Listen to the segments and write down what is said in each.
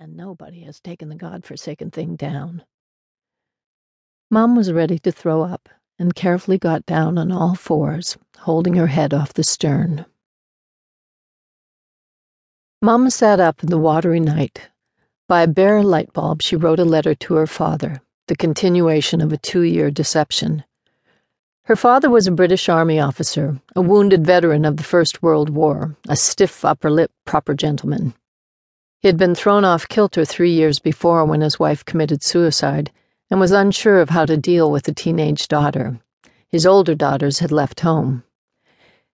and nobody has taken the God-forsaken thing down. Mom was ready to throw up and carefully got down on all fours, holding her head off the stern. Mom sat up in the watery night. By a bare light bulb, she wrote a letter to her father, the continuation of a two year deception. Her father was a British Army officer, a wounded veteran of the First World War, a stiff upper lip, proper gentleman. He had been thrown off kilter three years before when his wife committed suicide and was unsure of how to deal with a teenage daughter. His older daughters had left home.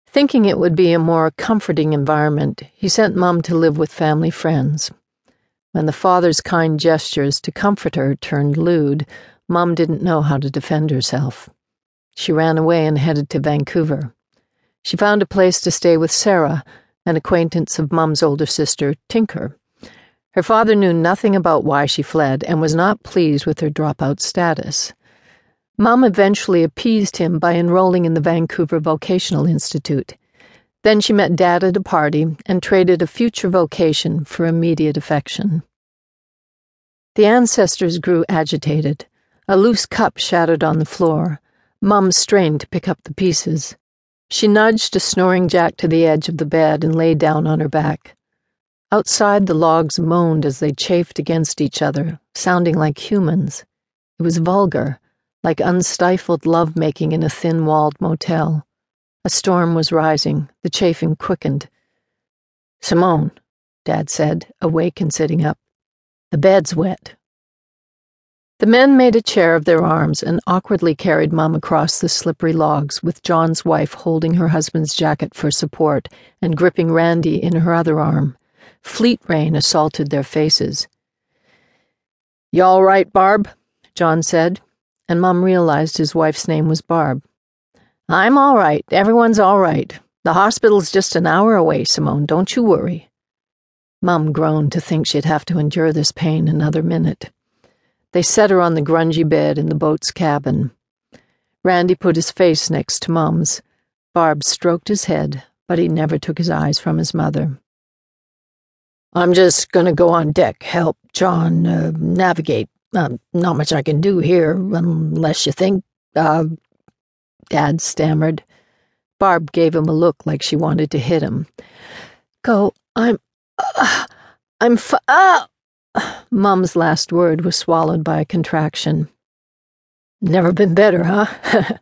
Thinking it would be a more comforting environment, he sent Mum to live with family friends. When the father's kind gestures to comfort her turned lewd, Mum didn't know how to defend herself. She ran away and headed to Vancouver. She found a place to stay with Sarah, an acquaintance of Mum's older sister, Tinker. Her father knew nothing about why she fled and was not pleased with her dropout status. Mom eventually appeased him by enrolling in the Vancouver Vocational Institute. Then she met Dad at a party and traded a future vocation for immediate affection. The ancestors grew agitated. A loose cup shattered on the floor. Mum strained to pick up the pieces. She nudged a snoring Jack to the edge of the bed and lay down on her back. Outside, the logs moaned as they chafed against each other, sounding like humans. It was vulgar, like unstifled love-making in a thin-walled motel. A storm was rising. The chafing quickened. Simone, Dad said, awake and sitting up. The bed's wet. The men made a chair of their arms and awkwardly carried Mum across the slippery logs, with John's wife holding her husband's jacket for support and gripping Randy in her other arm. Fleet rain assaulted their faces. You all right, Barb? John said, and Mum realized his wife's name was Barb. I'm all right. Everyone's all right. The hospital's just an hour away, Simone. Don't you worry. Mum groaned to think she'd have to endure this pain another minute. They set her on the grungy bed in the boat's cabin. Randy put his face next to Mum's. Barb stroked his head, but he never took his eyes from his mother. I'm just gonna go on deck, help John uh, navigate. Uh, not much I can do here, unless you think, uh, Dad stammered. Barb gave him a look like she wanted to hit him. Go, I'm, uh, I'm, f- uh, Mum's last word was swallowed by a contraction. Never been better, huh?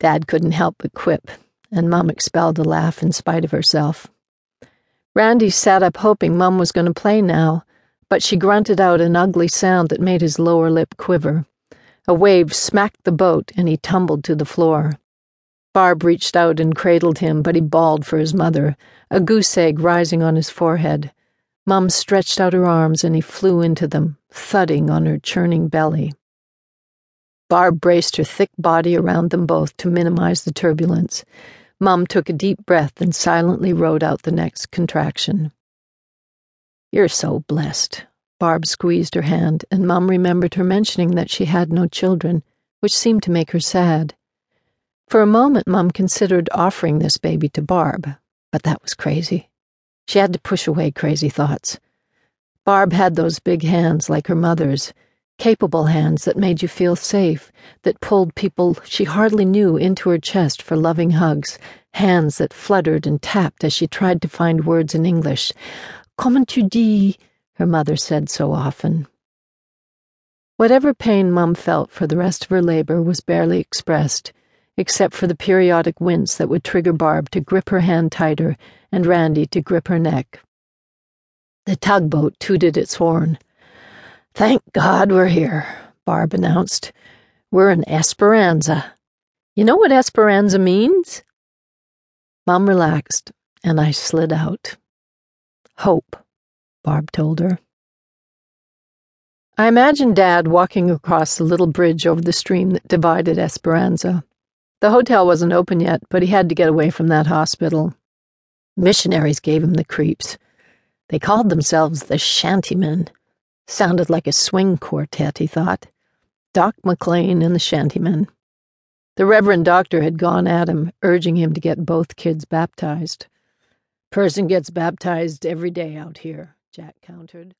Dad couldn't help but quip, and Mum expelled a laugh in spite of herself. Randy sat up hoping Mum was going to play now, but she grunted out an ugly sound that made his lower lip quiver. A wave smacked the boat and he tumbled to the floor. Barb reached out and cradled him, but he bawled for his mother, a goose egg rising on his forehead. Mum stretched out her arms and he flew into them, thudding on her churning belly. Barb braced her thick body around them both to minimize the turbulence. Mum took a deep breath and silently rode out the next contraction. You're so blessed. Barb squeezed her hand, and Mum remembered her mentioning that she had no children, which seemed to make her sad. For a moment, Mum considered offering this baby to Barb, but that was crazy. She had to push away crazy thoughts. Barb had those big hands like her mother's, capable hands that made you feel safe, that pulled people she hardly knew into her chest for loving hugs, hands that fluttered and tapped as she tried to find words in English. Comment tu dis? her mother said so often. Whatever pain Mum felt for the rest of her labor was barely expressed except for the periodic wince that would trigger Barb to grip her hand tighter and Randy to grip her neck. The tugboat tooted its horn. Thank God we're here, Barb announced. We're in Esperanza. You know what Esperanza means? Mom relaxed, and I slid out. Hope, Barb told her. I imagined Dad walking across the little bridge over the stream that divided Esperanza. The hotel wasn't open yet, but he had to get away from that hospital. Missionaries gave him the creeps. They called themselves the Shantymen. Sounded like a swing quartet, he thought. Doc McLean and the Shantymen. The Reverend Doctor had gone at him, urging him to get both kids baptized. Person gets baptized every day out here, Jack countered.